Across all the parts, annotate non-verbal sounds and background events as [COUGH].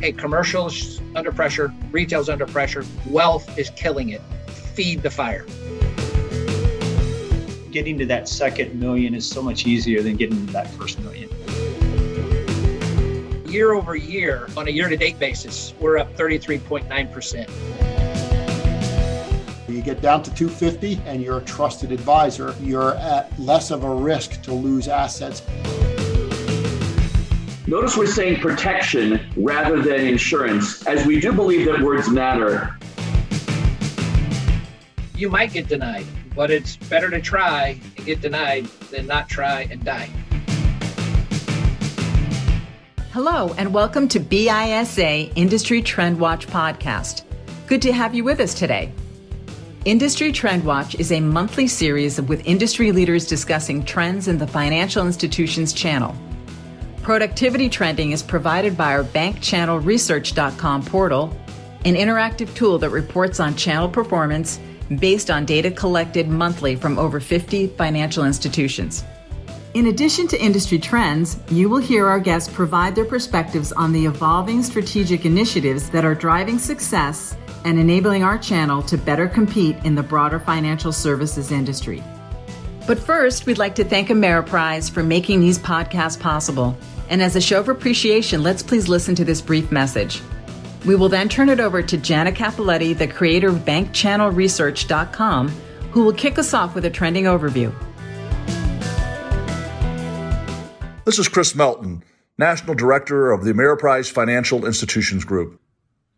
hey, commercials under pressure, retail's under pressure, wealth is killing it. Feed the fire. Getting to that second million is so much easier than getting to that first million. Year over year, on a year to date basis, we're up 33.9%. You get down to 250 and you're a trusted advisor, you're at less of a risk to lose assets. Notice we're saying protection rather than insurance, as we do believe that words matter. You might get denied, but it's better to try and get denied than not try and die. Hello, and welcome to BISA Industry Trend Watch podcast. Good to have you with us today. Industry Trend Watch is a monthly series with industry leaders discussing trends in the financial institutions channel. Productivity trending is provided by our bankchannelresearch.com portal, an interactive tool that reports on channel performance based on data collected monthly from over 50 financial institutions. In addition to industry trends, you will hear our guests provide their perspectives on the evolving strategic initiatives that are driving success and enabling our channel to better compete in the broader financial services industry. But first, we'd like to thank Ameriprise for making these podcasts possible. And as a show of appreciation, let's please listen to this brief message. We will then turn it over to Jana Capoletti, the creator of BankChannelResearch.com, who will kick us off with a trending overview. This is Chris Melton, National Director of the Ameriprise Financial Institutions Group.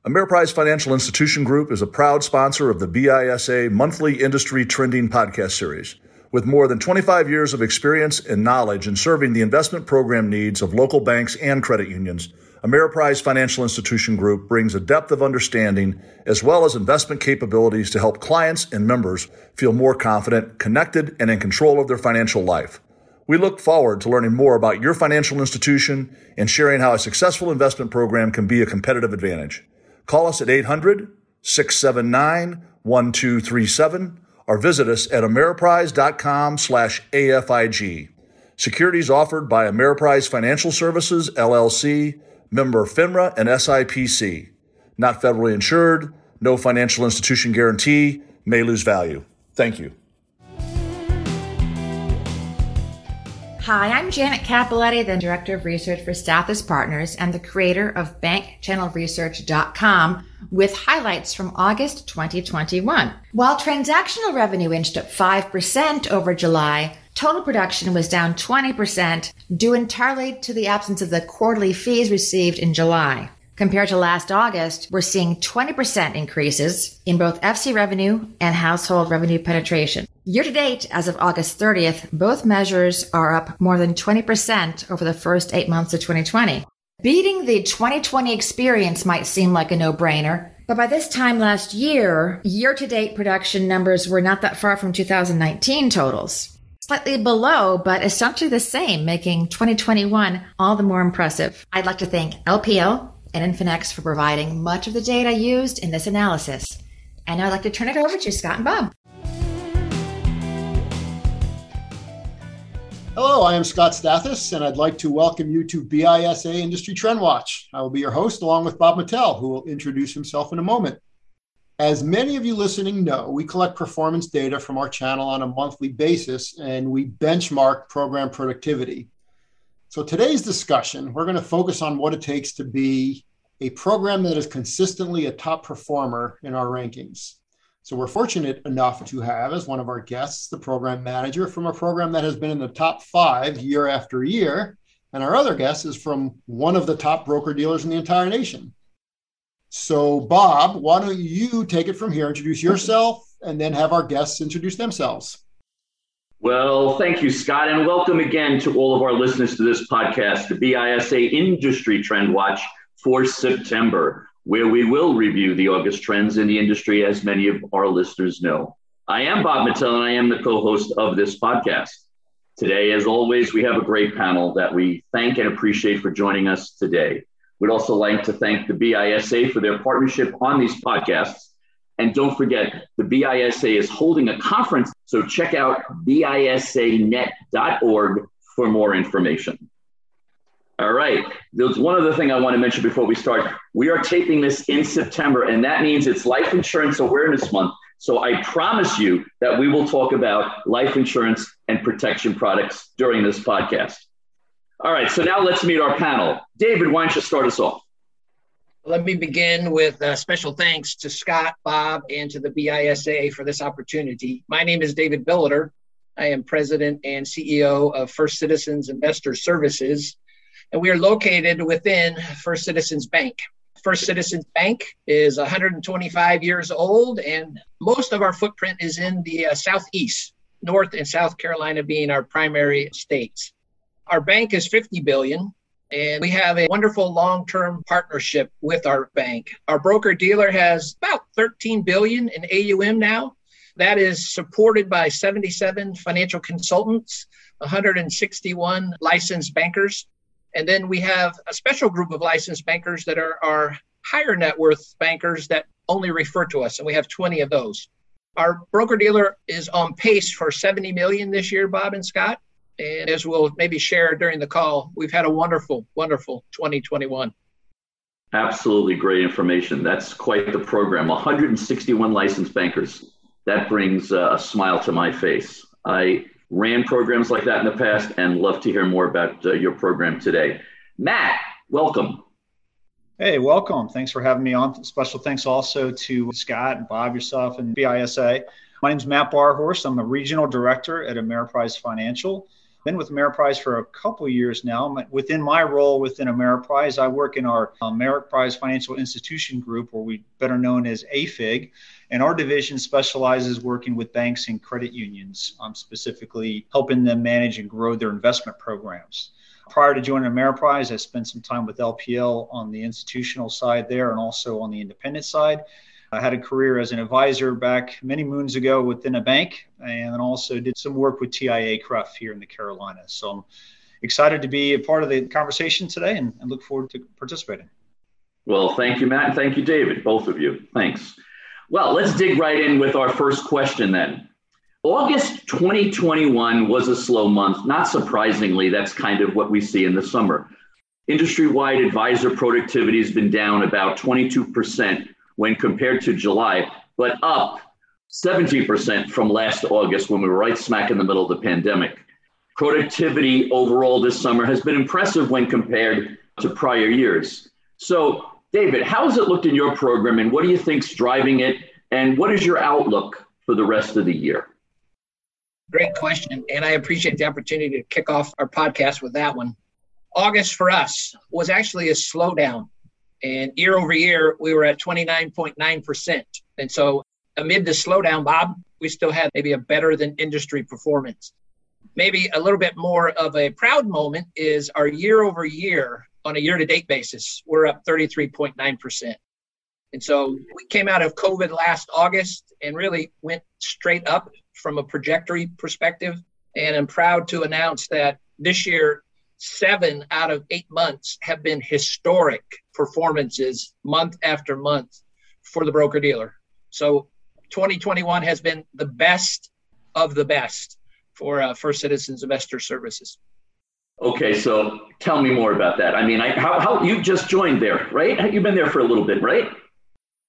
Ameriprise Financial Institution Group is a proud sponsor of the BISA monthly industry trending podcast series. With more than 25 years of experience and knowledge in serving the investment program needs of local banks and credit unions, Ameriprise Financial Institution Group brings a depth of understanding as well as investment capabilities to help clients and members feel more confident, connected, and in control of their financial life. We look forward to learning more about your financial institution and sharing how a successful investment program can be a competitive advantage. Call us at 800 679 1237 or visit us at ameriprise.com slash AFIG. Securities offered by Ameriprise Financial Services, LLC, member FINRA and SIPC. Not federally insured, no financial institution guarantee, may lose value. Thank you. Hi, I'm Janet Capoletti, the Director of Research for Stathis Partners and the creator of BankChannelResearch.com with highlights from August 2021. While transactional revenue inched up 5% over July, total production was down 20% due entirely to the absence of the quarterly fees received in July. Compared to last August, we're seeing 20% increases in both FC revenue and household revenue penetration. Year to date, as of August 30th, both measures are up more than 20% over the first eight months of 2020. Beating the 2020 experience might seem like a no brainer, but by this time last year, year to date production numbers were not that far from 2019 totals. Slightly below, but essentially the same, making 2021 all the more impressive. I'd like to thank LPL, and Infinex for providing much of the data used in this analysis. And now I'd like to turn it over to Scott and Bob. Hello, I am Scott Stathis, and I'd like to welcome you to BISA Industry Trend Watch. I will be your host along with Bob Mattel, who will introduce himself in a moment. As many of you listening know, we collect performance data from our channel on a monthly basis and we benchmark program productivity. So today's discussion, we're going to focus on what it takes to be a program that is consistently a top performer in our rankings. So we're fortunate enough to have as one of our guests the program manager from a program that has been in the top five year after year. And our other guest is from one of the top broker dealers in the entire nation. So, Bob, why don't you take it from here, introduce yourself, and then have our guests introduce themselves? Well, thank you, Scott, and welcome again to all of our listeners to this podcast, the BISA Industry Trend Watch for September, where we will review the August trends in the industry, as many of our listeners know. I am Bob Mattel, and I am the co host of this podcast. Today, as always, we have a great panel that we thank and appreciate for joining us today. We'd also like to thank the BISA for their partnership on these podcasts and don't forget, the BISA is holding a conference, so check out bisanet.org for more information. All right. There's one other thing I want to mention before we start. We are taping this in September, and that means it's Life Insurance Awareness Month. So I promise you that we will talk about life insurance and protection products during this podcast. All right. So now let's meet our panel. David, why don't you start us off? Let me begin with uh, special thanks to Scott, Bob, and to the BISA for this opportunity. My name is David Billiter. I am president and CEO of First Citizens Investor Services, and we are located within First Citizens Bank. First Citizens Bank is 125 years old, and most of our footprint is in the uh, Southeast, North and South Carolina being our primary states. Our bank is 50 billion, and we have a wonderful long-term partnership with our bank. Our broker dealer has about 13 billion in AUM now. That is supported by 77 financial consultants, 161 licensed bankers, and then we have a special group of licensed bankers that are our higher net worth bankers that only refer to us, and we have 20 of those. Our broker dealer is on pace for 70 million this year, Bob and Scott. And as we'll maybe share during the call, we've had a wonderful, wonderful 2021. Absolutely great information. That's quite the program. 161 licensed bankers. That brings a smile to my face. I ran programs like that in the past and love to hear more about uh, your program today. Matt, welcome. Hey, welcome. Thanks for having me on. Special thanks also to Scott and Bob, yourself, and BISA. My name is Matt Barhorst. I'm a regional director at Ameriprise Financial been with Ameriprise for a couple years now. Within my role within Ameriprise, I work in our Ameriprise Financial Institution Group, or we better known as AFIG, and our division specializes working with banks and credit unions, um, specifically helping them manage and grow their investment programs. Prior to joining Ameriprise, I spent some time with LPL on the institutional side there and also on the independent side. I had a career as an advisor back many moons ago within a bank and also did some work with TIAA-CREF here in the Carolinas. So I'm excited to be a part of the conversation today and, and look forward to participating. Well, thank you, Matt, and thank you, David, both of you. Thanks. Well, let's dig right in with our first question then. August 2021 was a slow month. Not surprisingly, that's kind of what we see in the summer. Industry wide advisor productivity has been down about 22% when compared to July, but up 70% from last August when we were right smack in the middle of the pandemic. Productivity overall this summer has been impressive when compared to prior years. So, David, how has it looked in your program and what do you think's driving it? And what is your outlook for the rest of the year? Great question. And I appreciate the opportunity to kick off our podcast with that one. August for us was actually a slowdown and year over year, we were at 29.9%. And so, amid the slowdown, Bob, we still had maybe a better than industry performance. Maybe a little bit more of a proud moment is our year over year on a year to date basis, we're up 33.9%. And so we came out of COVID last August and really went straight up from a trajectory perspective. And I'm proud to announce that this year, seven out of eight months have been historic performances month after month for the broker dealer. So 2021 has been the best of the best for uh, First Citizens Investor Services. Okay, so tell me more about that. I mean, I, how, how you just joined there, right? You've been there for a little bit, right?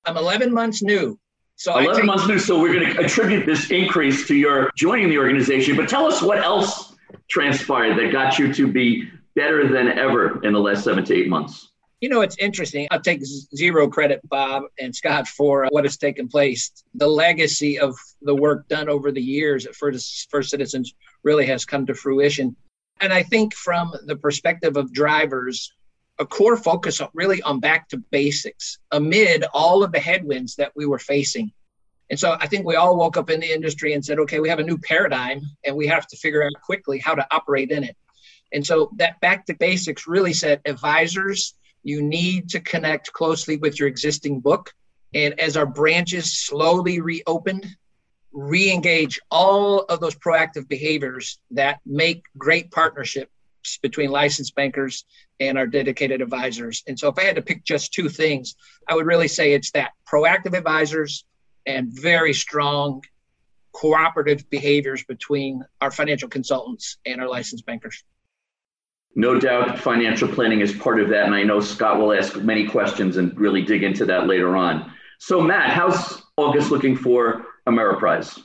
I'm 11 months new. So 11 take- months new. So we're going to attribute this increase to your joining the organization. But tell us what else transpired that got you to be better than ever in the last seven to eight months? You know, it's interesting. I'll take zero credit, Bob and Scott, for uh, what has taken place. The legacy of the work done over the years at First, First Citizens really has come to fruition. And I think from the perspective of drivers, a core focus really on back to basics amid all of the headwinds that we were facing. And so I think we all woke up in the industry and said, okay, we have a new paradigm and we have to figure out quickly how to operate in it. And so that back to basics really said advisors, you need to connect closely with your existing book. And as our branches slowly reopened, re engage all of those proactive behaviors that make great partnerships between licensed bankers and our dedicated advisors. And so, if I had to pick just two things, I would really say it's that proactive advisors and very strong cooperative behaviors between our financial consultants and our licensed bankers. No doubt financial planning is part of that. And I know Scott will ask many questions and really dig into that later on. So, Matt, how's August looking for Ameriprise?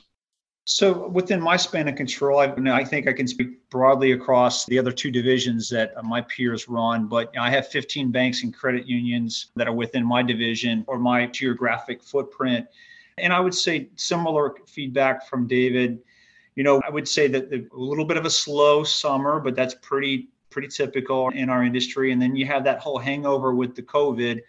So, within my span of control, I, I, think I can speak broadly across the other two divisions that uh, my peers run. But I have 15 banks and credit unions that are within my division or my geographic footprint. And I would say similar feedback from David. You know, I would say that a little bit of a slow summer, but that's pretty pretty typical in our industry. And then you have that whole hangover with the COVID.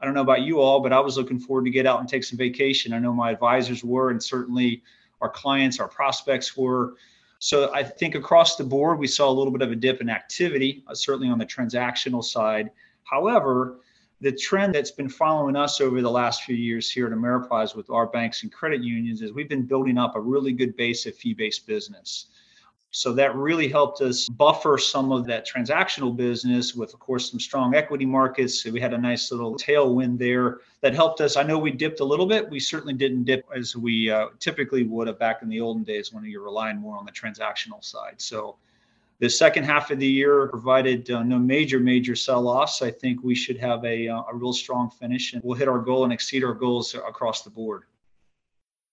I don't know about you all, but I was looking forward to get out and take some vacation. I know my advisors were, and certainly our clients, our prospects were. So I think across the board, we saw a little bit of a dip in activity, uh, certainly on the transactional side. However, the trend that's been following us over the last few years here at Ameriprise with our banks and credit unions is we've been building up a really good base of fee based business. So that really helped us buffer some of that transactional business with, of course, some strong equity markets. So we had a nice little tailwind there that helped us. I know we dipped a little bit. We certainly didn't dip as we uh, typically would have back in the olden days when you're relying more on the transactional side. So the second half of the year provided uh, no major major sell-offs i think we should have a, uh, a real strong finish and we'll hit our goal and exceed our goals across the board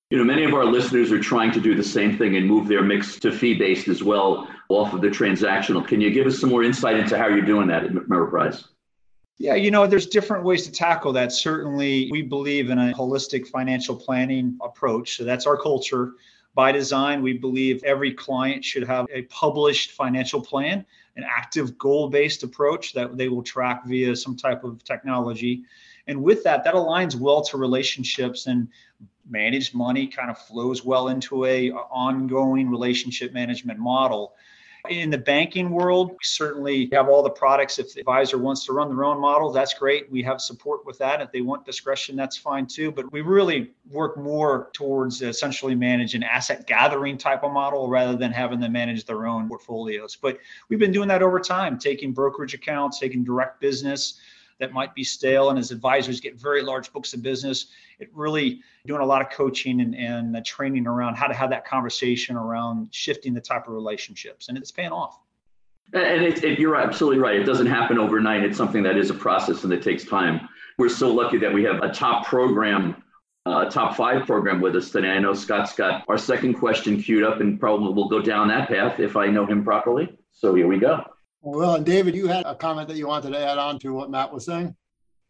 you know, many of our listeners are trying to do the same thing and move their mix to fee based as well off of the transactional. Can you give us some more insight into how you're doing that at Price? Yeah, you know, there's different ways to tackle that. Certainly, we believe in a holistic financial planning approach. So that's our culture. By design, we believe every client should have a published financial plan, an active goal based approach that they will track via some type of technology. And with that, that aligns well to relationships and managed money kind of flows well into a ongoing relationship management model in the banking world certainly have all the products. If the advisor wants to run their own model that's great. We have support with that. If they want discretion that's fine too. But we really work more towards essentially manage an asset gathering type of model rather than having them manage their own portfolios. But we've been doing that over time taking brokerage accounts taking direct business that might be stale. And as advisors get very large books of business, it really doing a lot of coaching and, and training around how to have that conversation around shifting the type of relationships. And it's paying off. And it, it, you're absolutely right. It doesn't happen overnight. It's something that is a process and it takes time. We're so lucky that we have a top program, uh, top five program with us today. I know Scott's got our second question queued up and probably will go down that path if I know him properly. So here we go. Well, and David, you had a comment that you wanted to add on to what Matt was saying.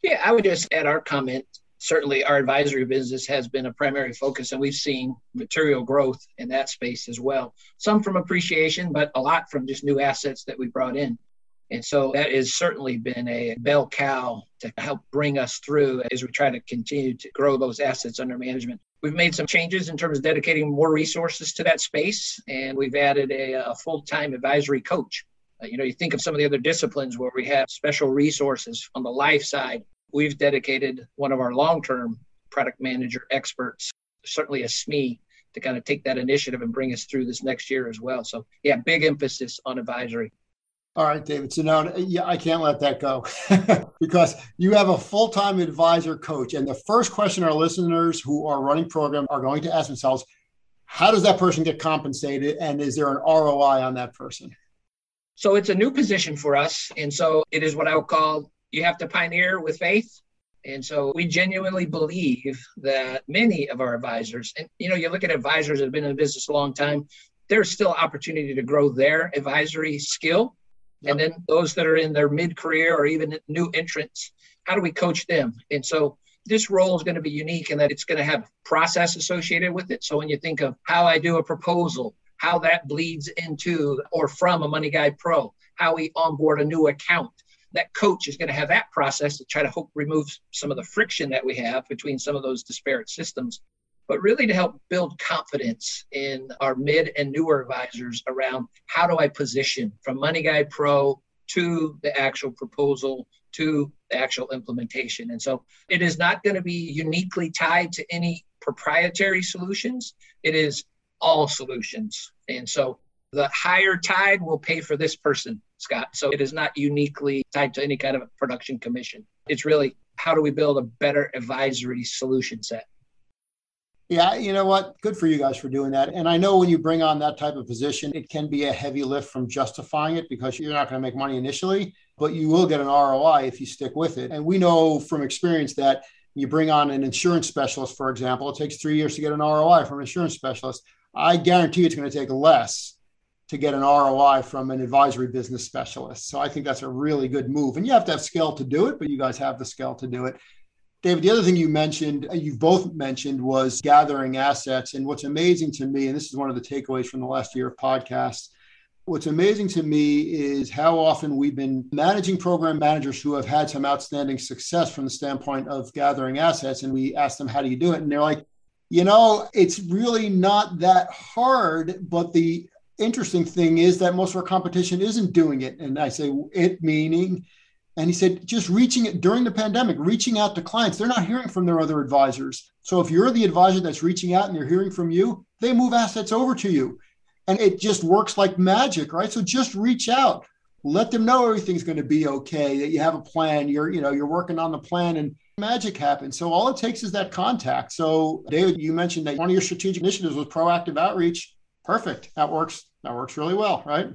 Yeah, I would just add our comment. Certainly, our advisory business has been a primary focus, and we've seen material growth in that space as well. Some from appreciation, but a lot from just new assets that we brought in. And so that has certainly been a bell cow to help bring us through as we try to continue to grow those assets under management. We've made some changes in terms of dedicating more resources to that space, and we've added a, a full time advisory coach uh, you know, you think of some of the other disciplines where we have special resources on the life side. We've dedicated one of our long term product manager experts, certainly a SME, to kind of take that initiative and bring us through this next year as well. So, yeah, big emphasis on advisory. All right, David. So now, yeah, I can't let that go [LAUGHS] because you have a full time advisor coach. And the first question our listeners who are running programs are going to ask themselves how does that person get compensated? And is there an ROI on that person? So it's a new position for us. And so it is what I would call you have to pioneer with faith. And so we genuinely believe that many of our advisors, and you know, you look at advisors that have been in the business a long time, there's still opportunity to grow their advisory skill. Yep. And then those that are in their mid career or even new entrants, how do we coach them? And so this role is going to be unique in that it's going to have process associated with it. So when you think of how I do a proposal, how that bleeds into or from a Money Guide Pro, how we onboard a new account. That coach is going to have that process to try to hope remove some of the friction that we have between some of those disparate systems, but really to help build confidence in our mid and newer advisors around how do I position from Money Guide Pro to the actual proposal to the actual implementation. And so it is not going to be uniquely tied to any proprietary solutions. It is all solutions. And so the higher tide will pay for this person, Scott. So it is not uniquely tied to any kind of production commission. It's really how do we build a better advisory solution set? Yeah, you know what? Good for you guys for doing that. And I know when you bring on that type of position, it can be a heavy lift from justifying it because you're not going to make money initially, but you will get an ROI if you stick with it. And we know from experience that you bring on an insurance specialist, for example, it takes three years to get an ROI from an insurance specialist. I guarantee it's going to take less to get an ROI from an advisory business specialist. So I think that's a really good move. And you have to have skill to do it, but you guys have the skill to do it. David, the other thing you mentioned, uh, you've both mentioned, was gathering assets. And what's amazing to me, and this is one of the takeaways from the last year of podcasts, what's amazing to me is how often we've been managing program managers who have had some outstanding success from the standpoint of gathering assets. And we ask them, how do you do it? And they're like, you know, it's really not that hard, but the interesting thing is that most of our competition isn't doing it. And I say it meaning and he said, just reaching it during the pandemic, reaching out to clients. They're not hearing from their other advisors. So if you're the advisor that's reaching out and they're hearing from you, they move assets over to you. And it just works like magic, right? So just reach out. Let them know everything's going to be okay, that you have a plan, you're, you know, you're working on the plan and magic happens. So all it takes is that contact. So David, you mentioned that one of your strategic initiatives was proactive outreach. Perfect. That works. That works really well, right?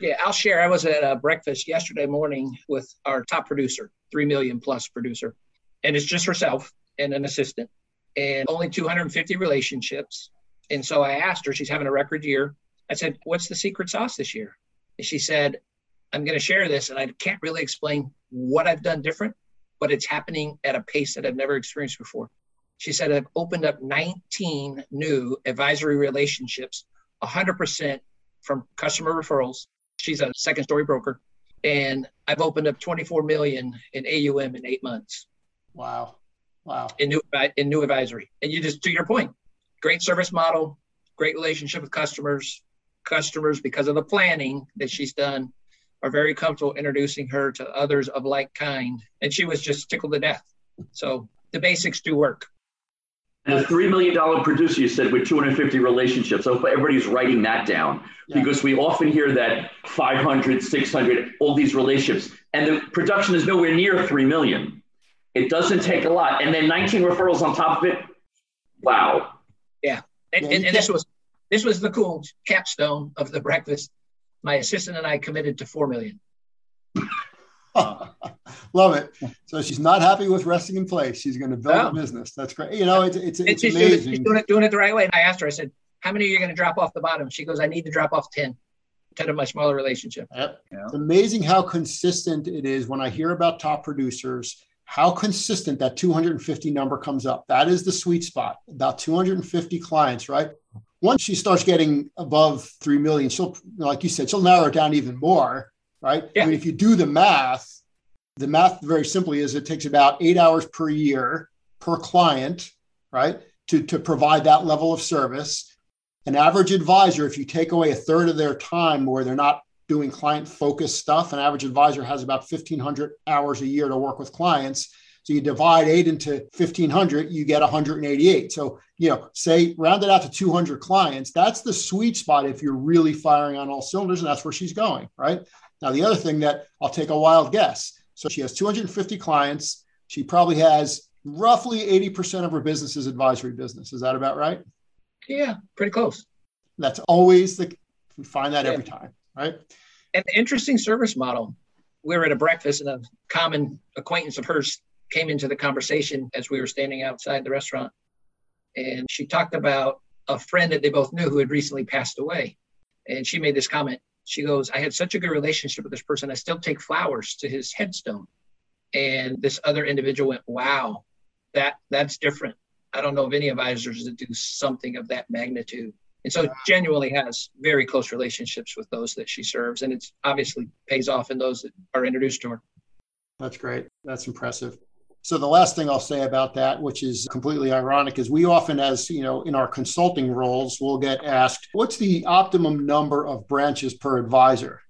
Yeah, I'll share. I was at a breakfast yesterday morning with our top producer, 3 million plus producer, and it's just herself and an assistant and only 250 relationships. And so I asked her, she's having a record year. I said, What's the secret sauce this year? And she said, I'm going to share this, and I can't really explain what I've done different, but it's happening at a pace that I've never experienced before. She said, I've opened up 19 new advisory relationships, 100% from customer referrals, She's a second story broker. And I've opened up 24 million in AUM in eight months. Wow. Wow. In new, in new advisory. And you just, to your point, great service model, great relationship with customers. Customers, because of the planning that she's done, are very comfortable introducing her to others of like kind. And she was just tickled to death. So the basics do work. And a $3 million producer, you said, with 250 relationships. So everybody's writing that down yeah. because we often hear that 500, 600, all these relationships, and the production is nowhere near 3 million. It doesn't take a lot. And then 19 referrals on top of it. Wow. Yeah. And, and, and this was this was the cool capstone of the breakfast. My assistant and I committed to 4 million. [LAUGHS] Love it. So she's not happy with resting in place. She's going to build a oh. business. That's great. You know, it's it's, it's, she's amazing. Doing it, she's doing it, doing it the right way. And I asked her, I said, how many are you going to drop off the bottom? She goes, I need to drop off 10. 10 of my smaller relationship. Yep. Yeah. It's amazing how consistent it is when I hear about top producers, how consistent that 250 number comes up. That is the sweet spot, about 250 clients, right? Once she starts getting above 3 million, she'll, like you said, she'll narrow it down even more, right? Yeah. I mean, if you do the math, the math very simply is it takes about eight hours per year per client, right, to, to provide that level of service. An average advisor, if you take away a third of their time where they're not doing client focused stuff, an average advisor has about 1,500 hours a year to work with clients. So you divide eight into 1,500, you get 188. So, you know, say round it out to 200 clients. That's the sweet spot if you're really firing on all cylinders, and that's where she's going, right? Now, the other thing that I'll take a wild guess so she has 250 clients. She probably has roughly 80% of her business is advisory business. Is that about right? Yeah, pretty close. That's always the, we find that yeah. every time, right? And the interesting service model. We were at a breakfast and a common acquaintance of hers came into the conversation as we were standing outside the restaurant. And she talked about a friend that they both knew who had recently passed away. And she made this comment she goes, I had such a good relationship with this person. I still take flowers to his headstone. And this other individual went, Wow, that that's different. I don't know of any advisors that do something of that magnitude. And so genuinely has very close relationships with those that she serves. And it's obviously pays off in those that are introduced to her. That's great. That's impressive. So the last thing I'll say about that, which is completely ironic, is we often, as you know, in our consulting roles, will get asked, "What's the optimum number of branches per advisor?"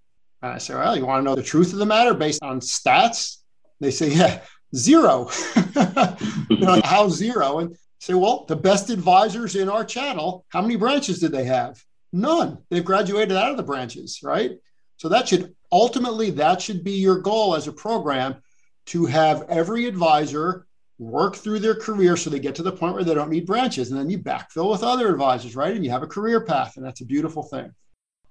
And I say, "Well, you want to know the truth of the matter based on stats?" They say, "Yeah, zero." [LAUGHS] how zero? And say, "Well, the best advisors in our channel, how many branches did they have? None. They've graduated out of the branches, right?" So that should ultimately that should be your goal as a program to have every advisor work through their career so they get to the point where they don't need branches. And then you backfill with other advisors, right? And you have a career path. And that's a beautiful thing.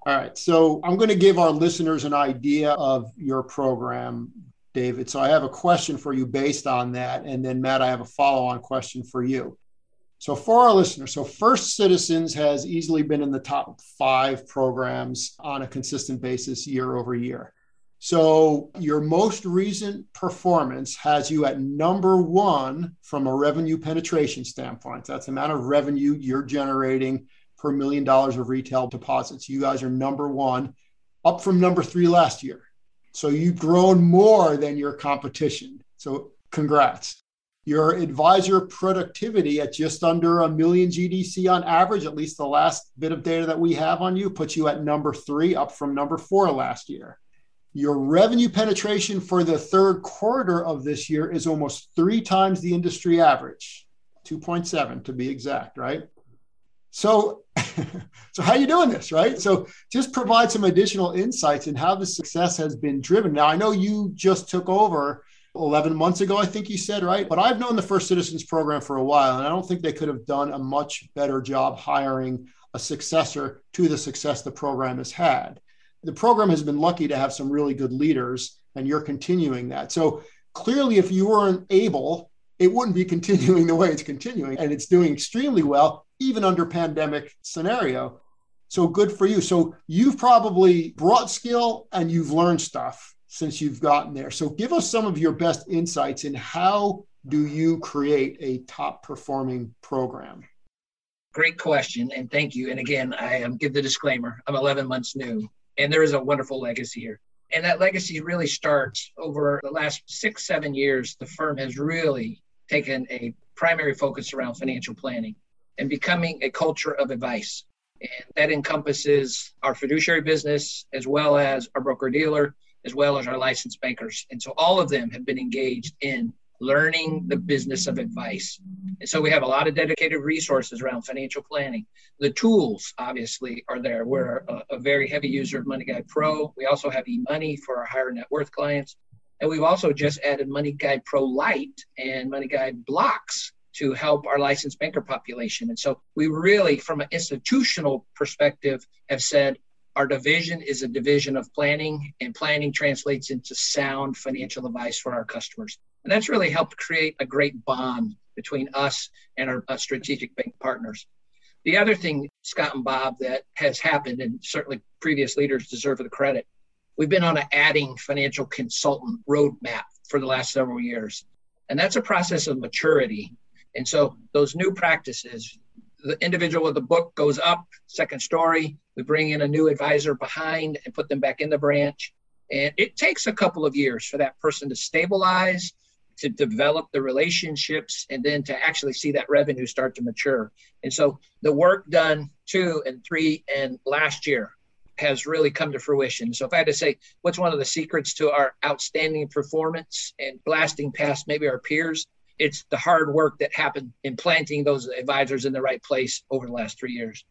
All right. So I'm going to give our listeners an idea of your program, David. So I have a question for you based on that. And then, Matt, I have a follow on question for you. So, for our listeners, so First Citizens has easily been in the top five programs on a consistent basis year over year. So, your most recent performance has you at number one from a revenue penetration standpoint. That's the amount of revenue you're generating per million dollars of retail deposits. You guys are number one, up from number three last year. So, you've grown more than your competition. So, congrats your advisor productivity at just under a million GDC on average, at least the last bit of data that we have on you, puts you at number three, up from number four last year. Your revenue penetration for the third quarter of this year is almost three times the industry average, 2.7 to be exact, right? So, [LAUGHS] so how are you doing this, right? So just provide some additional insights in how the success has been driven. Now, I know you just took over 11 months ago, I think you said, right? But I've known the First Citizens program for a while, and I don't think they could have done a much better job hiring a successor to the success the program has had. The program has been lucky to have some really good leaders, and you're continuing that. So clearly, if you weren't able, it wouldn't be [LAUGHS] continuing the way it's continuing, and it's doing extremely well, even under pandemic scenario. So good for you. So you've probably brought skill and you've learned stuff since you've gotten there. So give us some of your best insights in how do you create a top performing program? Great question, and thank you. And again, I give the disclaimer: I'm 11 months new, and there is a wonderful legacy here. And that legacy really starts over the last six, seven years. The firm has really taken a primary focus around financial planning and becoming a culture of advice. And that encompasses our fiduciary business as well as our broker dealer as well as our licensed bankers. And so all of them have been engaged in learning the business of advice. And so we have a lot of dedicated resources around financial planning. The tools, obviously, are there. We're a, a very heavy user of Money Guide Pro. We also have eMoney for our higher net worth clients. And we've also just added Money Guide Pro Lite and Money Guide Blocks to help our licensed banker population. And so we really, from an institutional perspective, have said our division is a division of planning, and planning translates into sound financial advice for our customers. And that's really helped create a great bond between us and our, our strategic bank partners. The other thing, Scott and Bob, that has happened, and certainly previous leaders deserve the credit, we've been on an adding financial consultant roadmap for the last several years. And that's a process of maturity. And so those new practices, the individual with the book goes up, second story. We bring in a new advisor behind and put them back in the branch. And it takes a couple of years for that person to stabilize, to develop the relationships, and then to actually see that revenue start to mature. And so the work done two and three and last year has really come to fruition. So if I had to say what's one of the secrets to our outstanding performance and blasting past maybe our peers, it's the hard work that happened in planting those advisors in the right place over the last three years.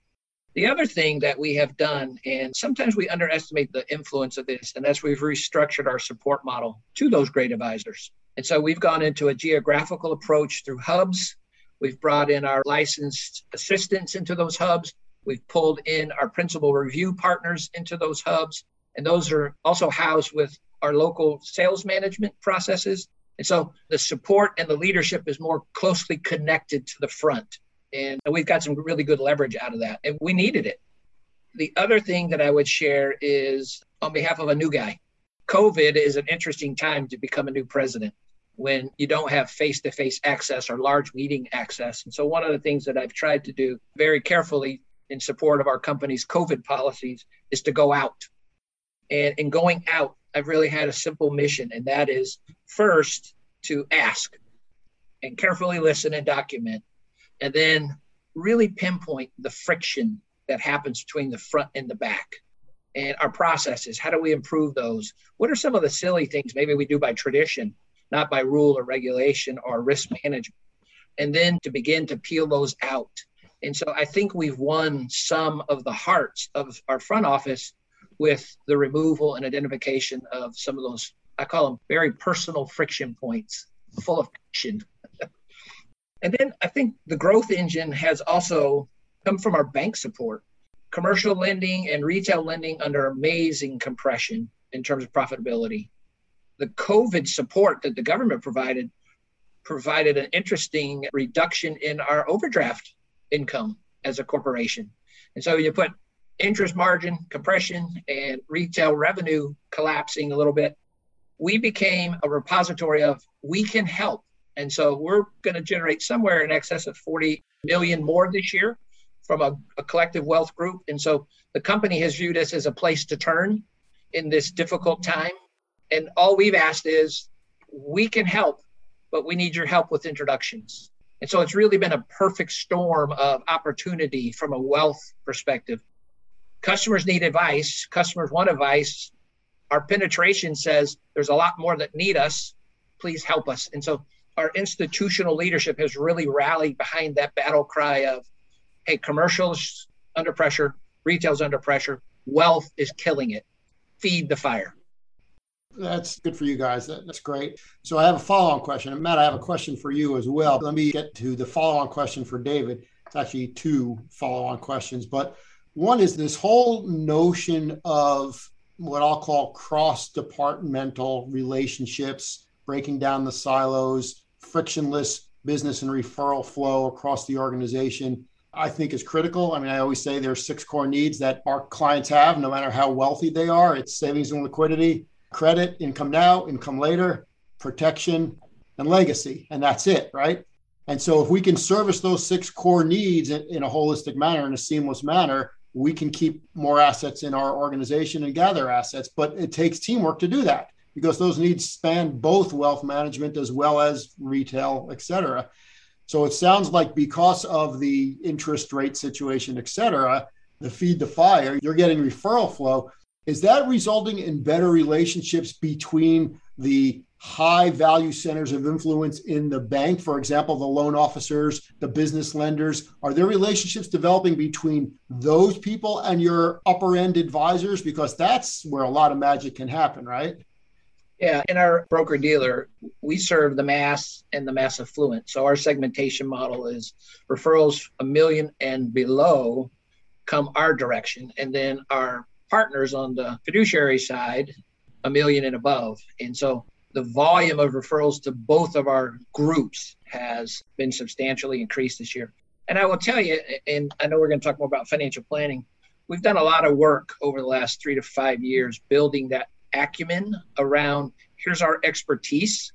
The other thing that we have done, and sometimes we underestimate the influence of this, and that's we've restructured our support model to those great advisors. And so we've gone into a geographical approach through hubs. We've brought in our licensed assistants into those hubs. We've pulled in our principal review partners into those hubs. And those are also housed with our local sales management processes and so the support and the leadership is more closely connected to the front. And we've got some really good leverage out of that. And we needed it. The other thing that I would share is on behalf of a new guy, COVID is an interesting time to become a new president when you don't have face to face access or large meeting access. And so, one of the things that I've tried to do very carefully in support of our company's COVID policies is to go out. And in going out, I've really had a simple mission, and that is first to ask and carefully listen and document, and then really pinpoint the friction that happens between the front and the back and our processes. How do we improve those? What are some of the silly things maybe we do by tradition, not by rule or regulation or risk management? And then to begin to peel those out. And so I think we've won some of the hearts of our front office with the removal and identification of some of those, I call them very personal friction points, full of friction. [LAUGHS] And then I think the growth engine has also come from our bank support. Commercial lending and retail lending under amazing compression in terms of profitability. The COVID support that the government provided provided an interesting reduction in our overdraft income as a corporation. And so you put interest margin compression and retail revenue collapsing a little bit. We became a repository of we can help. And so we're going to generate somewhere in excess of 40 million more this year from a, a collective wealth group. And so the company has viewed us as a place to turn in this difficult time. And all we've asked is we can help but we need your help with introductions. And so it's really been a perfect storm of opportunity from a wealth perspective. Customers need advice, customers want advice. Our penetration says there's a lot more that need us. Please help us. And so our institutional leadership has really rallied behind that battle cry of, hey, commercials under pressure, retail's under pressure, wealth is killing it. Feed the fire that's good for you guys. That, that's great. So I have a follow-on question. And Matt, I have a question for you as well. Let me get to the follow-on question for David. It's actually two follow-on questions, but one is this whole notion of what I'll call cross-departmental relationships, breaking down the silos, frictionless business and referral flow across the organization. I think is critical. I mean, I always say there's six core needs that our clients have, no matter how wealthy they are. It's savings and liquidity, credit, income now, income later, protection, and legacy. And that's it, right? And so if we can service those six core needs in, in, a holistic manner, in a seamless manner, we can keep more assets in our organization and gather assets. But it takes teamwork to do that because those needs span both wealth management as well as retail, et cetera. So it sounds like because of the interest rate situation, et cetera, the feed the fire, you're getting referral flow. Is that resulting in better relationships between the high value centers of influence in the bank, for example, the loan officers, the business lenders? Are there relationships developing between those people and your upper end advisors? Because that's where a lot of magic can happen, right? Yeah, in our broker dealer, we serve the mass and the mass affluent. So our segmentation model is referrals a million and below come our direction. And then our partners on the fiduciary side a million and above. And so the volume of referrals to both of our groups has been substantially increased this year. And I will tell you, and I know we're going to talk more about financial planning, we've done a lot of work over the last three to five years building that acumen around here's our expertise.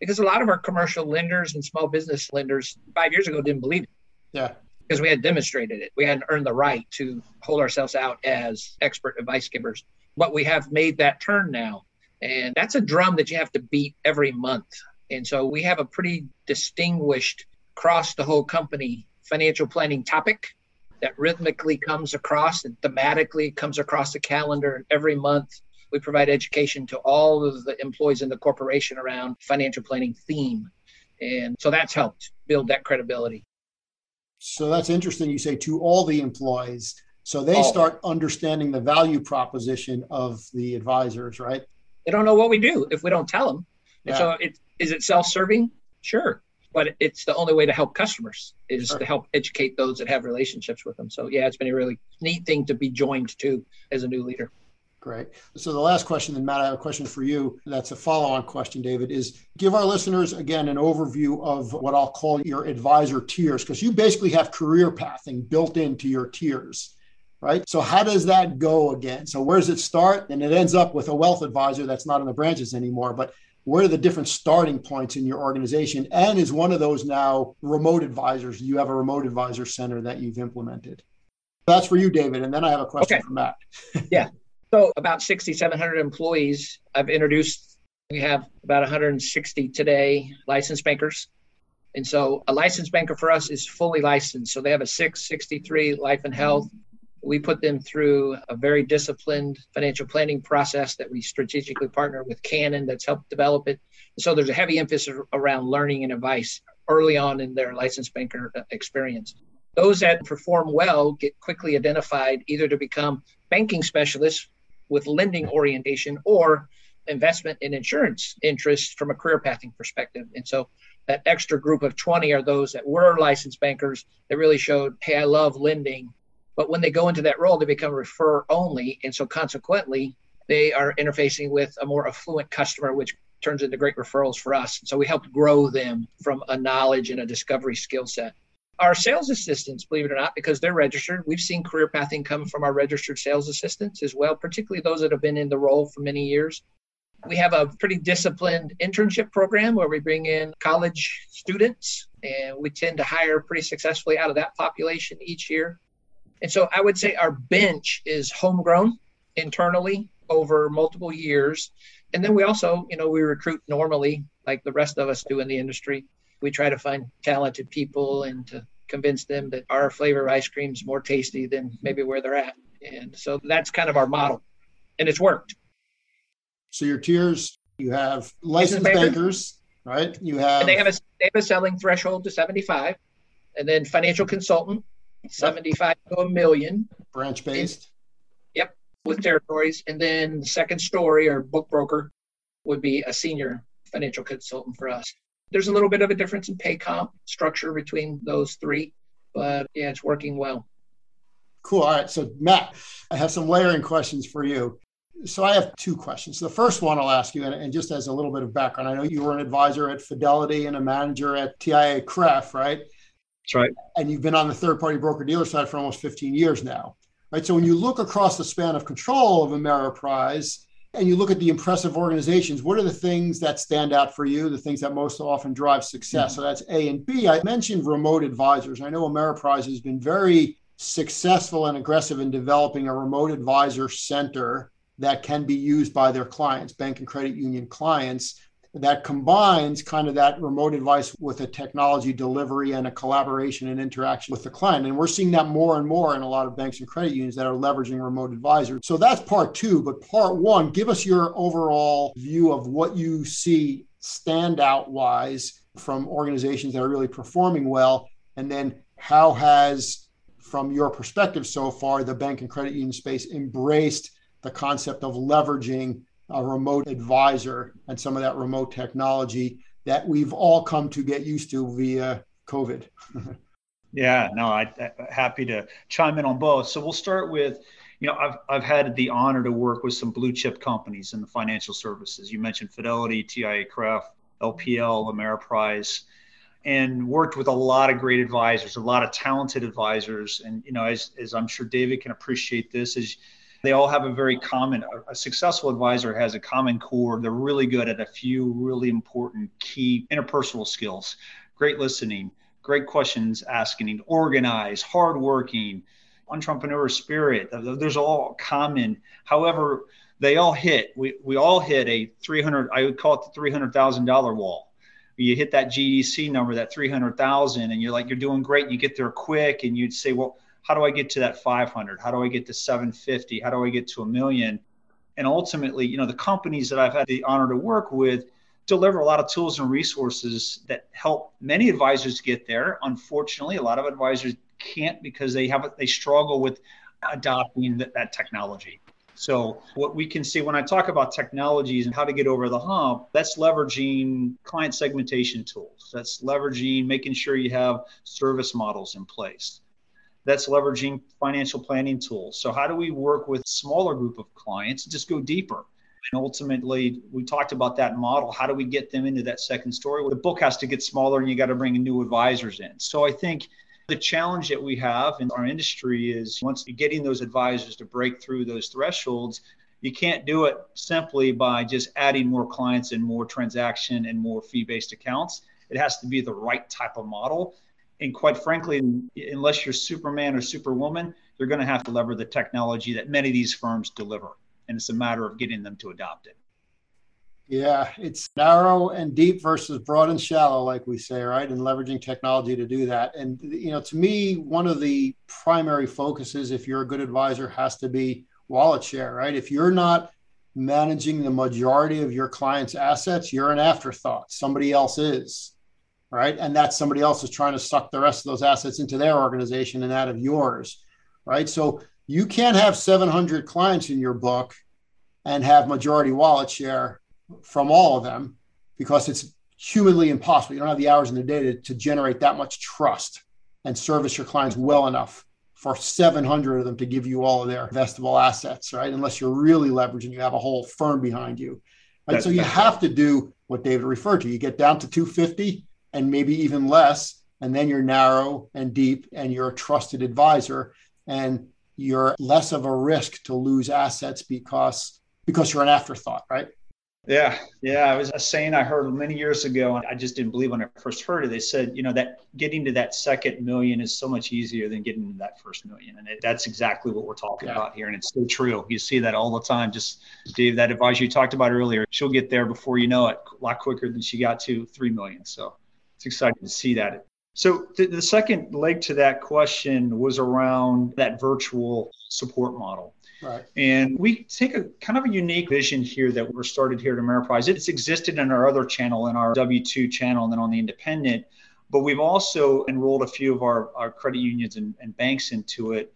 Because a lot of our commercial lenders and small business lenders five years ago didn't believe it. Yeah because we had demonstrated it. We hadn't earned the right to hold ourselves out as expert advice givers, but we have made that turn now. And that's a drum that you have to beat every month. And so we have a pretty distinguished across the whole company financial planning topic that rhythmically comes across and thematically comes across the calendar every month. We provide education to all of the employees in the corporation around financial planning theme. And so that's helped build that credibility. So that's interesting. You say to all the employees. So they oh. start understanding the value proposition of the advisors, right? They don't know what we do if we don't tell them. Yeah. And so it, is it self-serving? Sure. But it's the only way to help customers is sure. to help educate those that have relationships with them. So yeah, it's been a really neat thing to be joined to as a new leader. Great. So the last question, then Matt, I have a question for you. That's a follow-on question, David. Is give our listeners again an overview of what I'll call your advisor tiers, because you basically have career pathing built into your tiers, right? So how does that go again? So where does it start? And it ends up with a wealth advisor that's not in the branches anymore, but where are the different starting points in your organization? And is one of those now remote advisors? You have a remote advisor center that you've implemented. That's for you, David. And then I have a question okay. for Matt. yeah. So about 6,700 employees I've introduced. We have about 160 today licensed bankers. And so a licensed banker for us is fully licensed. So they have a 663 life and health. We put them through a very disciplined financial planning process that we strategically partner with Canon that's helped develop it. So there's a heavy emphasis around learning and advice early on in their licensed banker uh, experience. Those that perform well get quickly identified either to become banking specialists with lending orientation or investment in insurance interests from a career pathing perspective. And so That extra group of 20 are those that were licensed bankers that really showed, hey, I love lending. But when they go into that role, they become refer only. And so consequently, they are interfacing with a more affluent customer, which turns into great referrals for us. So we help grow them from a knowledge and a discovery skill set. Our sales assistants, believe it or not, because they're registered, we've seen career pathing come from our registered sales assistants as well, particularly those that have been in the role for many years. We have a pretty disciplined internship program where we bring in college students and we tend to hire pretty successfully out of that population each year. And so I would say our bench is homegrown internally over multiple years. And then we also, you know, we recruit normally like the rest of us do in the industry. We try to find talented people and to convince them that our flavor of ice cream is more tasty than maybe where they're at. And so that's kind of our model. And it's worked. So your tiers, you have licensed bankers, right? You have and they have a they have a selling threshold to 75, and then financial consultant, 75 to a million. Branch based. Yep, with territories. And then the second story or book broker would be a senior financial consultant for us. There's a little bit of a difference in pay comp structure between those three, but yeah, it's working well. Cool. All right. So, Matt, I have some layering questions for you. So, I have two questions. The first one I'll ask you, and, and just as a little bit of background, I know you were an advisor at Fidelity and a manager at TIAA-CREF, right? That's right. And you've been on the third party broker dealer side for almost 15 years now, right? So, when you look across the span of control of Ameriprise, and you look at the impressive organizations, what are the things that stand out for you, the things that most often drive success? Mm-hmm. So that's A and B. I mentioned remote advisors. I know Ameriprise has been very successful and aggressive in developing a remote advisor center that can be used by their clients, bank and credit union clients that combines kind of that remote advice with a technology delivery and a collaboration and interaction with the client. And we're seeing that more and more in a lot of banks and credit unions that are leveraging remote advisors. So that's part two. But part one, give us your overall view of what you see standout wise from organizations that are really performing well. And then how has, from your perspective so far, the bank and credit union space embraced the concept of leveraging a remote advisor and some of that remote technology that we've all come to get used to via COVID. [LAUGHS] yeah, no, I, am happy to chime in on both. So we'll start with, you know, I've, I've had the honor to work with some blue chip companies in the financial services. You mentioned Fidelity, TIAA-CREF, LPL, Ameriprise, and worked with a lot of great advisors, a lot of talented advisors. And, you know, as, as I'm sure David can appreciate this, is they all have a very common a successful advisor has a common core. They're really good at a few really important key interpersonal skills. Great listening great questions asking organized hardworking entrepreneur spirit. There's all common. However they all hit we, we all hit a 300 i would call it the $300000 wall. You hit that gdc number that 300000 and you're like you're doing great. You get there quick and you'd say well how do I get to that 500? How do I get to 750? How do I get to a million? And ultimately, you know, the companies that I've had the honor to work with deliver a lot of tools and resources that help many advisors get there. Unfortunately, a lot of advisors can't because they have they struggle with adopting that, that technology. So what we can see when I talk about technologies and how to get over the hump, that's leveraging client segmentation tools. That's leveraging making sure you have service models in place that's leveraging financial planning tools. So how do we work with smaller group of clients just go deeper? And ultimately, we talked about that model. How do we get them into that second story? The book has to get smaller and you got to bring new advisors in. So I think the challenge that we have in our industry is once you're getting those advisors to break through those thresholds, you can't do it simply by just adding more clients and more transaction and more fee based accounts. It has to be the right type of model and quite frankly, unless you're Superman or Superwoman, you're going to have to lever the technology that many of these firms deliver. And it's a matter of getting them to adopt it. Yeah, it's narrow and deep versus broad and shallow, like we say, right? And leveraging technology to do that. And, you know, to me, one of the primary focuses, if you're a good advisor, has to be wallet share, right? If you're not managing the majority of your client's assets, you're an afterthought. Somebody else is right? And that somebody else is trying to suck the rest of those assets into their organization and out of yours, right? So you can't have 700 clients in your book and have majority wallet share from all of them because it's humanly impossible. You don't have the hours in the day to, to generate that much trust and service your clients well enough for 700 of them to give you all of their investable assets, right? Unless you're really leveraging, you have a whole firm behind you. Right? so you have to do what David referred to. You get down to 250 and maybe even less, and then you're narrow and deep and you're a trusted advisor and you're less of a risk to lose assets because because you're an afterthought, right? Yeah, yeah. It was a saying I heard many years ago, and I just didn't believe when I first heard it. They said, you know, that getting to that second million is so much easier than getting to that first million, and it, that's exactly what we're talking yeah. about here, and it's so true. You see that all the time. Just Dave, that advisor you talked about earlier, she'll get there before you know it, a lot quicker than she got to three million. So it's exciting to see that. So the, the second leg to that question was around that virtual support model. Right. And we take a kind of a unique vision here that we're started here at Ameriprise. It's existed in our other channel, in our W2 channel, and then on the independent. But we've also enrolled a few of our, our credit unions and, and banks into it.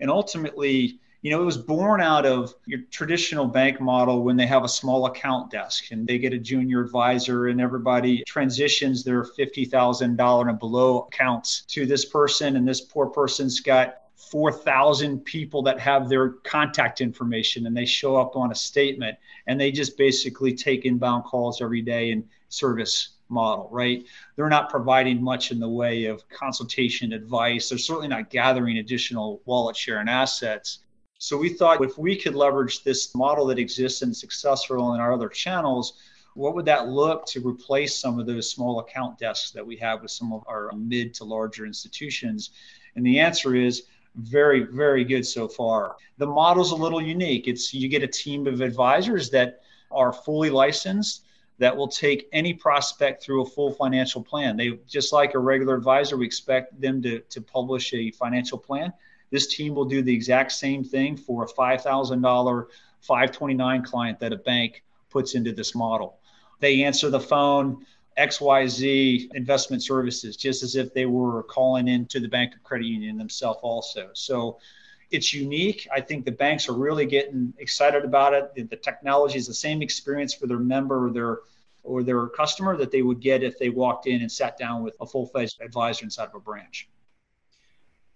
And ultimately, you know, it was born out of your traditional bank model when they have a small account desk and they get a junior advisor and everybody transitions their $50,000 and below accounts to this person. And this poor person's got 4,000 people that have their contact information and they show up on a statement and they just basically take inbound calls every day and service model, right? They're not providing much in the way of consultation advice. They're certainly not gathering additional wallet share and assets. So we thought if we could leverage this model that exists and successful in our other channels, what would that look to replace some of those small account desks that we have with some of our mid to larger institutions? And the answer is very, very good so far. The model's a little unique. It's you get a team of advisors that are fully licensed that will take any prospect through a full financial plan. They just like a regular advisor, we expect them to, to publish a financial plan. This team will do the exact same thing for a $5,000 529 client that a bank puts into this model. They answer the phone, XYZ investment services, just as if they were calling into the bank of credit union themselves also. So it's unique. I think the banks are really getting excited about it. The, technology is the same experience for their member or their or their customer that they would get if they walked in and sat down with a full-fledged advisor inside of a branch.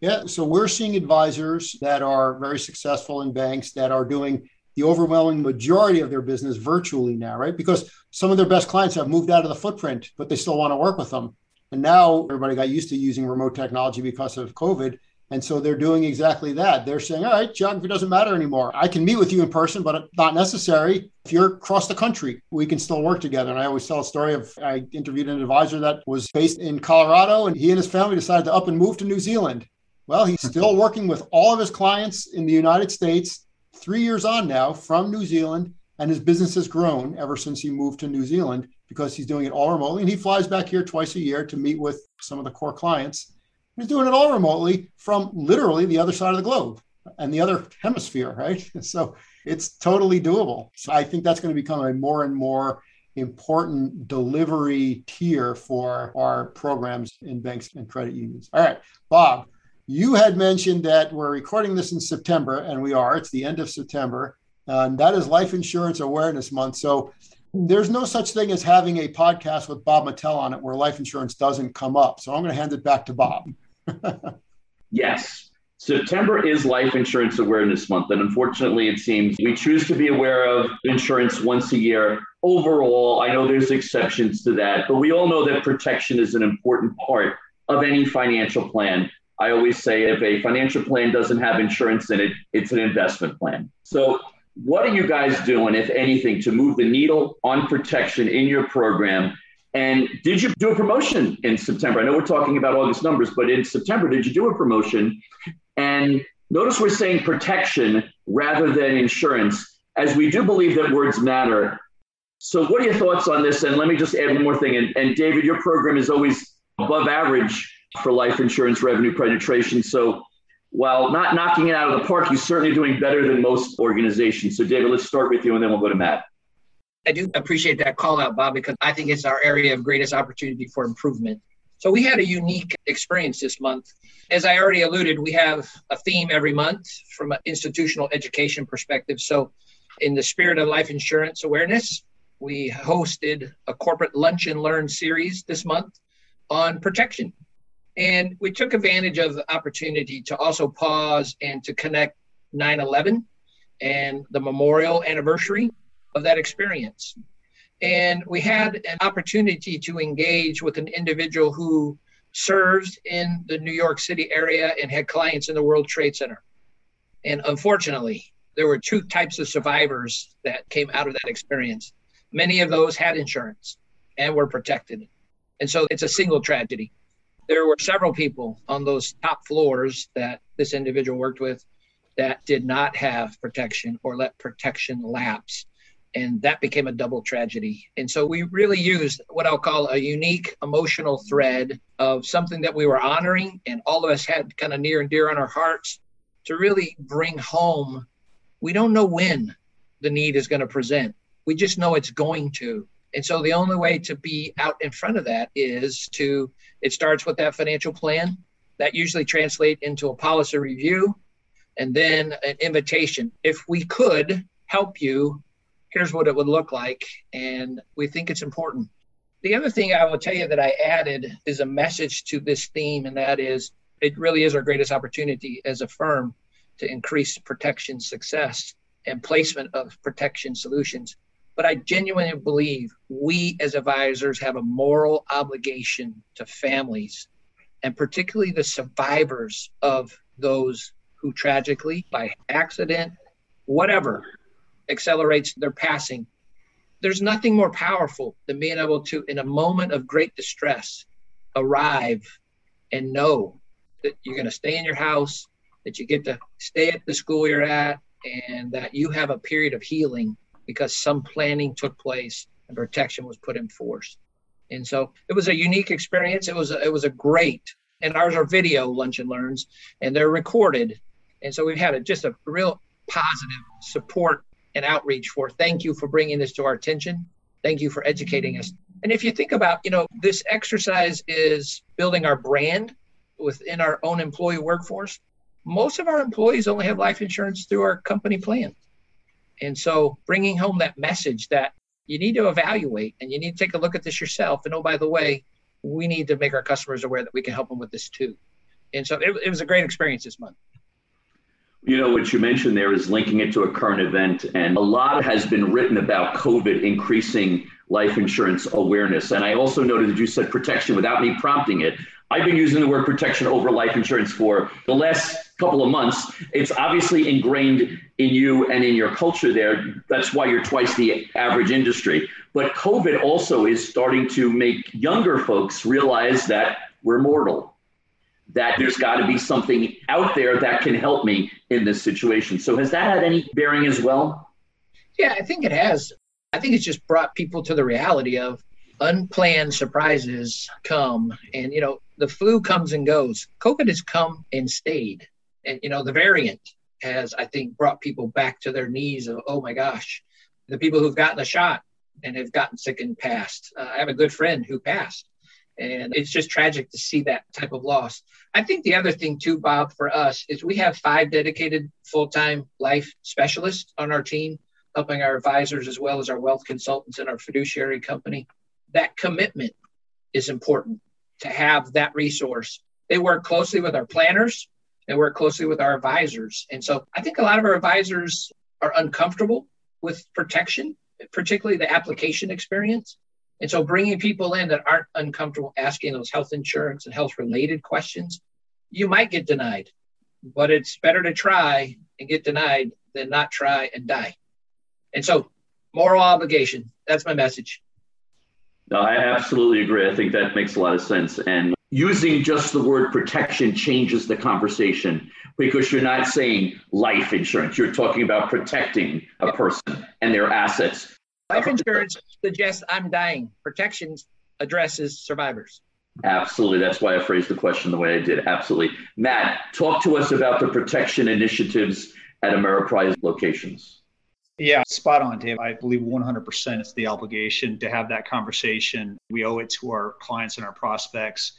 Yeah, so we're seeing advisors that are very successful in banks that are doing the overwhelming majority of their business virtually now, right? Because some of their best clients have moved out of the footprint, but they still want to work with them. And now everybody got used to using remote technology because of COVID. And so they're doing exactly that. They're saying, all right, geography doesn't matter anymore. I can meet with you in person, but not necessary. If you're across the country, we can still work together. And I always tell a story of I interviewed an advisor that was based in Colorado, and he and his family decided to up and move to New Zealand. Well, he's still working with all of his clients in the United States three years on now from New Zealand, and his business has grown ever since he moved to New Zealand because he's doing it all remotely. And he flies back here twice a year to meet with some of the core clients. He's doing it all remotely from literally the other side of the globe and the other hemisphere, right? [LAUGHS] So it's totally doable. So I think that's going to become a more and more important delivery tier for our programs in banks and credit unions. All right, Bob, you had mentioned that we're recording this in September, and we are. It's the end of September. And that is Life Insurance Awareness Month. So there's no such thing as having a podcast with Bob Mattel on it where life insurance doesn't come up. So I'm going to hand it back to Bob. [LAUGHS] yes. September is Life Insurance Awareness Month. And unfortunately, it seems we choose to be aware of insurance once a year. Overall, I know there's exceptions to that, but we all know that protection is an important part of any financial plan. I always say if a financial plan doesn't have insurance in it, it's an investment plan. So, what are you guys doing, if anything, to move the needle on protection in your program? And did you do a promotion in September? I know we're talking about August numbers, but in September, did you do a promotion? And notice we're saying protection rather than insurance, as we do believe that words matter. So, what are your thoughts on this? And let me just add one more thing. And, and David, your program is always above average for life insurance revenue penetration. So while not knocking it out of the park, you're certainly doing better than most organizations. So David, let's start with you and then we'll go to Matt. I do appreciate that call out, Bob, because I think it's our area of greatest opportunity for improvement. So we had a unique experience this month. As I already alluded, we have a theme every month from an institutional education perspective. So in the spirit of life insurance awareness, we hosted a corporate lunch and learn series this month on protection. And we took advantage of the opportunity to also pause and to connect 9 11 and the memorial anniversary of that experience. And we had an opportunity to engage with an individual who serves in the New York City area and had clients in the World Trade Center. And unfortunately, there were two types of survivors that came out of that experience. Many of those had insurance and were protected. And so it's a single tragedy. There were several people on those top floors that this individual worked with that did not have protection or let protection lapse. And that became a double tragedy. And so we really used what I'll call a unique emotional thread of something that we were honoring and all of us had kind of near and dear on our hearts to really bring home. We don't know when the need is going to present, we just know it's going to. And so the only way to be out in front of that is to, it starts with that financial plan that usually translate into a policy review and then an invitation. If we could help you, here's what it would look like. And we think it's important. The other thing I will tell you that I added is a message to this theme, and that is it really is our greatest opportunity as a firm to increase protection success and placement of protection solutions. But I genuinely believe we as advisors have a moral obligation to families and particularly the survivors of those who tragically, by accident, whatever, accelerates their passing. There's nothing more powerful than being able to, in a moment of great distress, arrive and know that you're going to stay in your house, that you get to stay at the school you're at, and that you have a period of healing because some planning took place and protection was put in force. And so it was a unique experience. It was a, it was a great, and ours are video lunch and learns, and they're recorded. And so we've had a, just a real positive support and outreach for thank you for bringing this to our attention. Thank you for educating us. And if you think about, you know, this exercise is building our brand within our own employee workforce. Most of our employees only have life insurance through our company plan. And so bringing home that message that you need to evaluate and you need to take a look at this yourself. And oh, by the way, we need to make our customers aware that we can help them with this too. And so it, it was a great experience this month. You know, what you mentioned there is linking it to a current event, and a lot has been written about COVID increasing life insurance awareness. And I also noted that you said protection without me prompting it. I've been using the word protection over life insurance for the last couple of months. It's obviously ingrained in you and in your culture there. That's why you're twice the average industry. But COVID also is starting to make younger folks realize that we're mortal that there's got to be something out there that can help me in this situation. So has that had any bearing as well? Yeah, I think it has. I think it's just brought people to the reality of unplanned surprises come and you know the flu comes and goes covid has come and stayed and you know the variant has i think brought people back to their knees of oh my gosh the people who've gotten the shot and have gotten sick and passed uh, i have a good friend who passed and it's just tragic to see that type of loss. I think the other thing, too, Bob, for us is we have five dedicated full time life specialists on our team, helping our advisors as well as our wealth consultants and our fiduciary company. That commitment is important to have that resource. They work closely with our planners, they work closely with our advisors. And so I think a lot of our advisors are uncomfortable with protection, particularly the application experience. And so bringing people in that aren't uncomfortable asking those health insurance and health related questions, you might get denied, but it's better to try and get denied than not try and die. And so moral obligation, that's my message. No, I absolutely agree. I think that makes a lot of sense. And using just the word protection changes the conversation because you're not saying life insurance. You're talking about protecting a person and their assets Life insurance suggests I'm dying. Protections addresses survivors. Absolutely. That's why I phrased the question the way I did. Absolutely. Matt, talk to us about the protection initiatives at Ameriprise locations. Yeah, spot on, Dave. I believe 100% it's the obligation to have that conversation. We owe it to our clients and our prospects.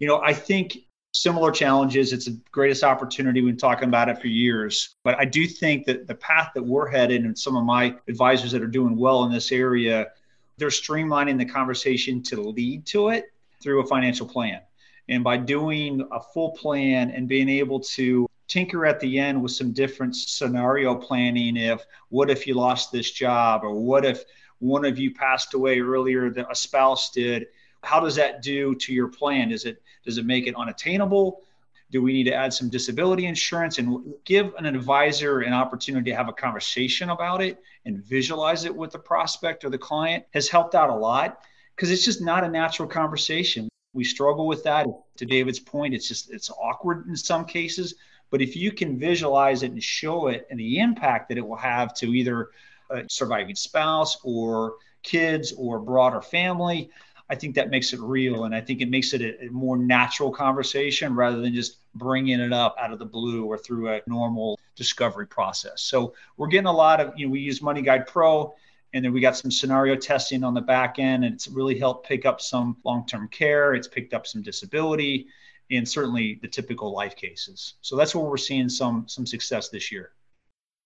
You know, I think similar challenges. It's the greatest opportunity. We've been talking about it for years. But I do think that the path that we're headed, and some of my advisors that are doing well in this area, they're streamlining the conversation to lead to it through a financial plan. And by doing a full plan and being able to tinker at the end with some different scenario planning if what if you lost this job or what if one of you passed away earlier than a spouse did how does that do to your plan is it does it make it unattainable? Do we need to add some disability insurance and give an advisor an opportunity to have a conversation about it and visualize it with the prospect or the client has helped out a lot? Because it's just not a natural conversation. We struggle with that. To david's point it's just it's awkward in some cases. But if you can visualize it and show it and the impact that it will have to either a surviving spouse or kids or broader family, I think that makes it real. And I think it makes it a, a more natural conversation rather than just bringing it up out of the blue or through a normal discovery process. So we're getting a lot of, you know, we use Money Guide Pro and then we got some scenario testing on the back end and it's really helped pick up some long-term care it's picked up some disability and certainly the typical life cases. So that's where we're seeing some some success this year.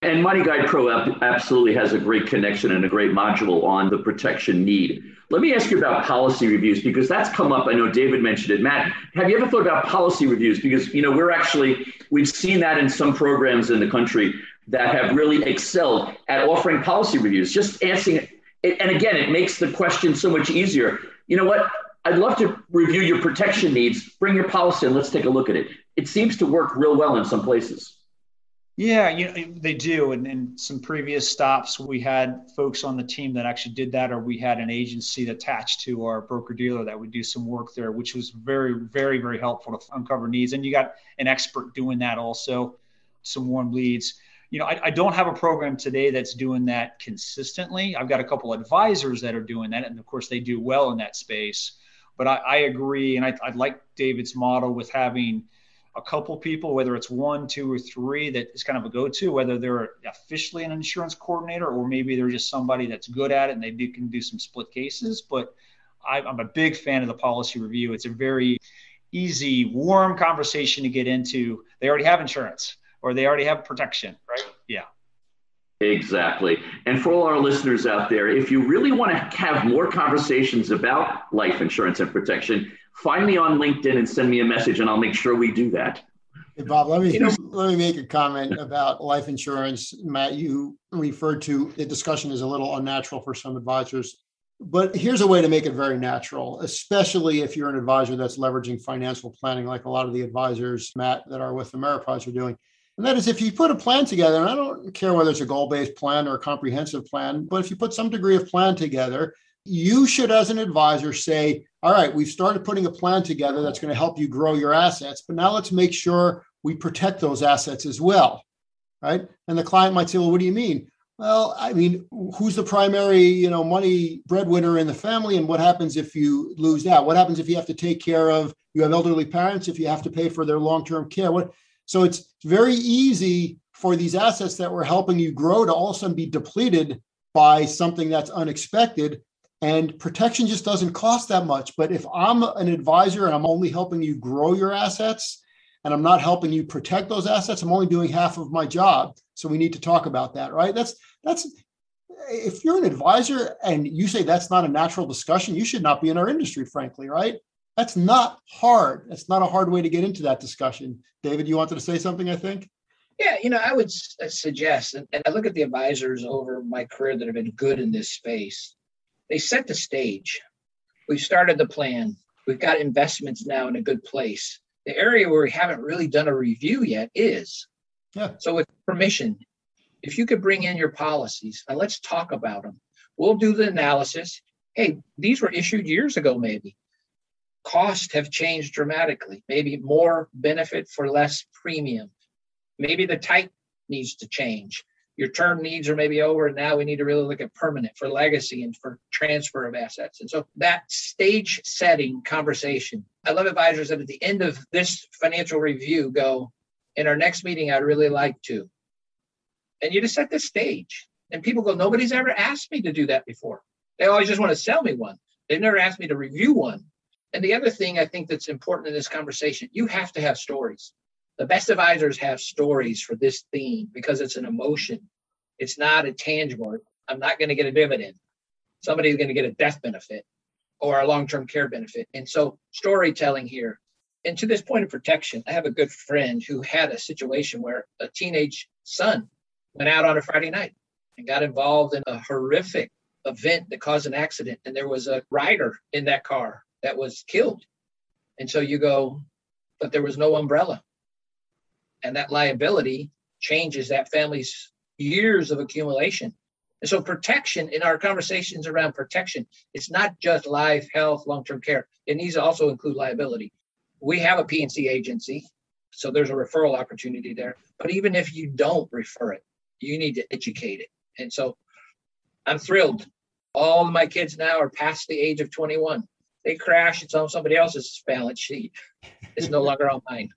And Money Guide Pro absolutely has a great connection and a great module on the protection need. Let me ask you about policy reviews because that's come up. I know David mentioned it. Matt, have you ever thought about policy reviews? Because you know we're actually we've seen that in some programs in the country that have really excelled at offering policy reviews. Just answering it, and again, it makes the question so much easier. You know what? I'd love to review your protection needs. Bring your policy and let's take a look at it. It seems to work real well in some places. Yeah, you know, they do. And in some previous stops, we had folks on the team that actually did that, or we had an agency attached to our broker dealer that would do some work there, which was very, very, very helpful to uncover needs. And you got an expert doing that also, some warm leads. You know, I, I don't have a program today that's doing that consistently. I've got a couple advisors that are doing that. And of course, they do well in that space but I, I agree, and I, I like David's model with having a couple people, whether it's one, two, or three, that is kind of a go-to, whether they're officially an insurance coordinator or maybe they're just somebody that's good at it and they do, can do some split cases. But I, I'm a big fan of the policy review. It's a very easy, warm conversation to get into. They already have insurance or they already have protection, right? Yeah. Exactly. And for all our listeners out there, if you really want to have more conversations about life insurance and protection, find me on LinkedIn and send me a message, and I'll make sure we do that. Hey, Bob, let me you know, let me make a comment about life insurance. Matt, you referred to the discussion is a little unnatural for some advisors, but here's a way to make it very natural, especially if you're an advisor that's leveraging financial planning, like a lot of the advisors, Matt, that are with Ameriprise are doing and that is if you put a plan together, and I don't care whether it's a goal based plan or a comprehensive plan, but if you put some degree of plan together, you should, as an advisor, say, All right, we've started putting a plan together that's going to help you grow your assets, but now let's make sure we protect those assets as well. Right. And the client might say, Well, what do you mean? Well, I mean, who's the primary, you know, money breadwinner in the family, and what happens if you lose that? What happens if you have to take care of you have elderly parents? If you have to pay for their long-term care, what so it's very easy for these assets that were helping you grow to all of a sudden be depleted by something that's unexpected. And protection just doesn't cost that much. But if I'm an advisor and I'm only helping you grow your assets and I'm not helping you protect those assets, I'm only doing half of my job. So we need to talk about that, right? That's that's if you're an advisor and you say that's not a natural discussion, you should not be in our industry, frankly, right? That's not hard. That's not a hard way to get into that discussion. David, you wanted to say something, I think? Yeah, you know, I would uh, suggest, and I look at the advisors over my career that have been good in this space. They set the stage. We've started the plan. We've got investments now in a good place. The area where we haven't really done a review yet is. Yeah. So, with permission, if you could bring in your policies and let's talk about them, we'll do the analysis. Hey, these were issued years ago, maybe costs have changed dramatically. Maybe more benefit for less premium. Maybe the type needs to change. Your term needs are maybe over, and now we need to really look at permanent for legacy and for transfer of assets. And so that stage setting conversation, I love advisors that at the end of this financial review go, in our next meeting, I'd really like to. And you just set the stage. And people go, nobody's ever asked me to do that before. They always just want to sell me one. They've never asked me to review one And the other thing I think that's important in this conversation, you have to have stories. The best advisors have stories for this theme because it's an emotion. It's not a tangible. I'm not going to get a dividend. Somebody's going to get a death benefit or a long-term care benefit. And so storytelling here. And to this point of protection, I have a good friend who had a situation where a teenage son went out on a Friday night and got involved in a horrific event that caused an accident. And there was a rider in that car that was killed. And so you go, but there was no umbrella. And that liability changes that family's years of accumulation. And so protection in our conversations around protection, it's not just life, health, long-term care. It needs to also include liability. We have a P&C agency, so there's a referral opportunity there. But even if you don't refer it, you need to educate it. And so I'm thrilled. All my kids now are past the age of 21. They crash, it's on somebody else's balance sheet. It's no longer on mine.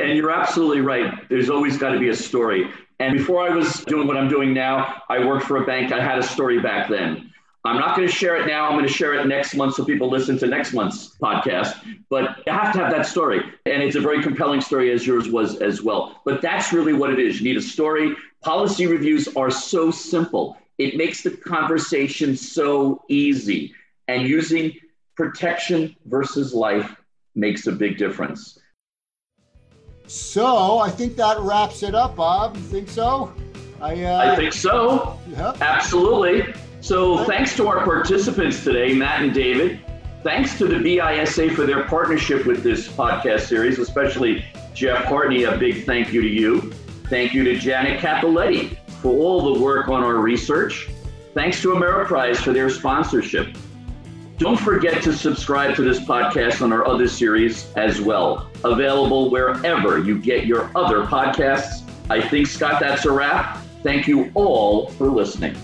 And you're absolutely right. There's always got to be a story. And before I was doing what I'm doing now, I worked for a bank. I had a story back then. I'm not going to share it now. I'm going to share it next month so people listen to next month's podcast. But you have to have that story. And it's a very compelling story, as yours was as well. But that's really what it is. You need a story. Policy reviews are so simple, it makes the conversation so easy. And using protection versus life makes a big difference. So I think that wraps it up, Bob. You think so? I, uh, I think so. Yep. Absolutely. So thanks to our participants today, Matt and David. Thanks to the BISA for their partnership with this podcast series, especially Jeff Hartney. A big thank you to you. Thank you to Janet Capoletti for all the work on our research. Thanks to Ameriprise for their sponsorship. Don't forget to subscribe to this podcast on our other series as well, available wherever you get your other podcasts. I think, Scott, that's a wrap. Thank you all for listening.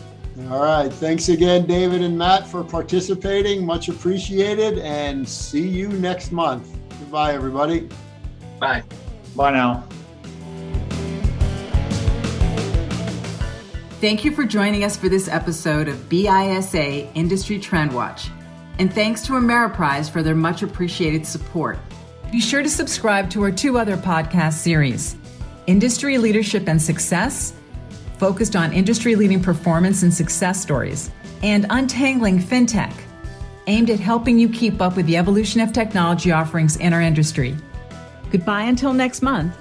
All right. Thanks again, David and Matt, for participating. Much appreciated. And see you next month. Goodbye, everybody. Bye. Bye now. Thank you for joining us for this episode of BISA Industry Trend Watch. And thanks to Ameriprise for their much appreciated support. Be sure to subscribe to our two other podcast series Industry Leadership and Success, focused on industry leading performance and success stories, and Untangling FinTech, aimed at helping you keep up with the evolution of technology offerings in our industry. Goodbye until next month.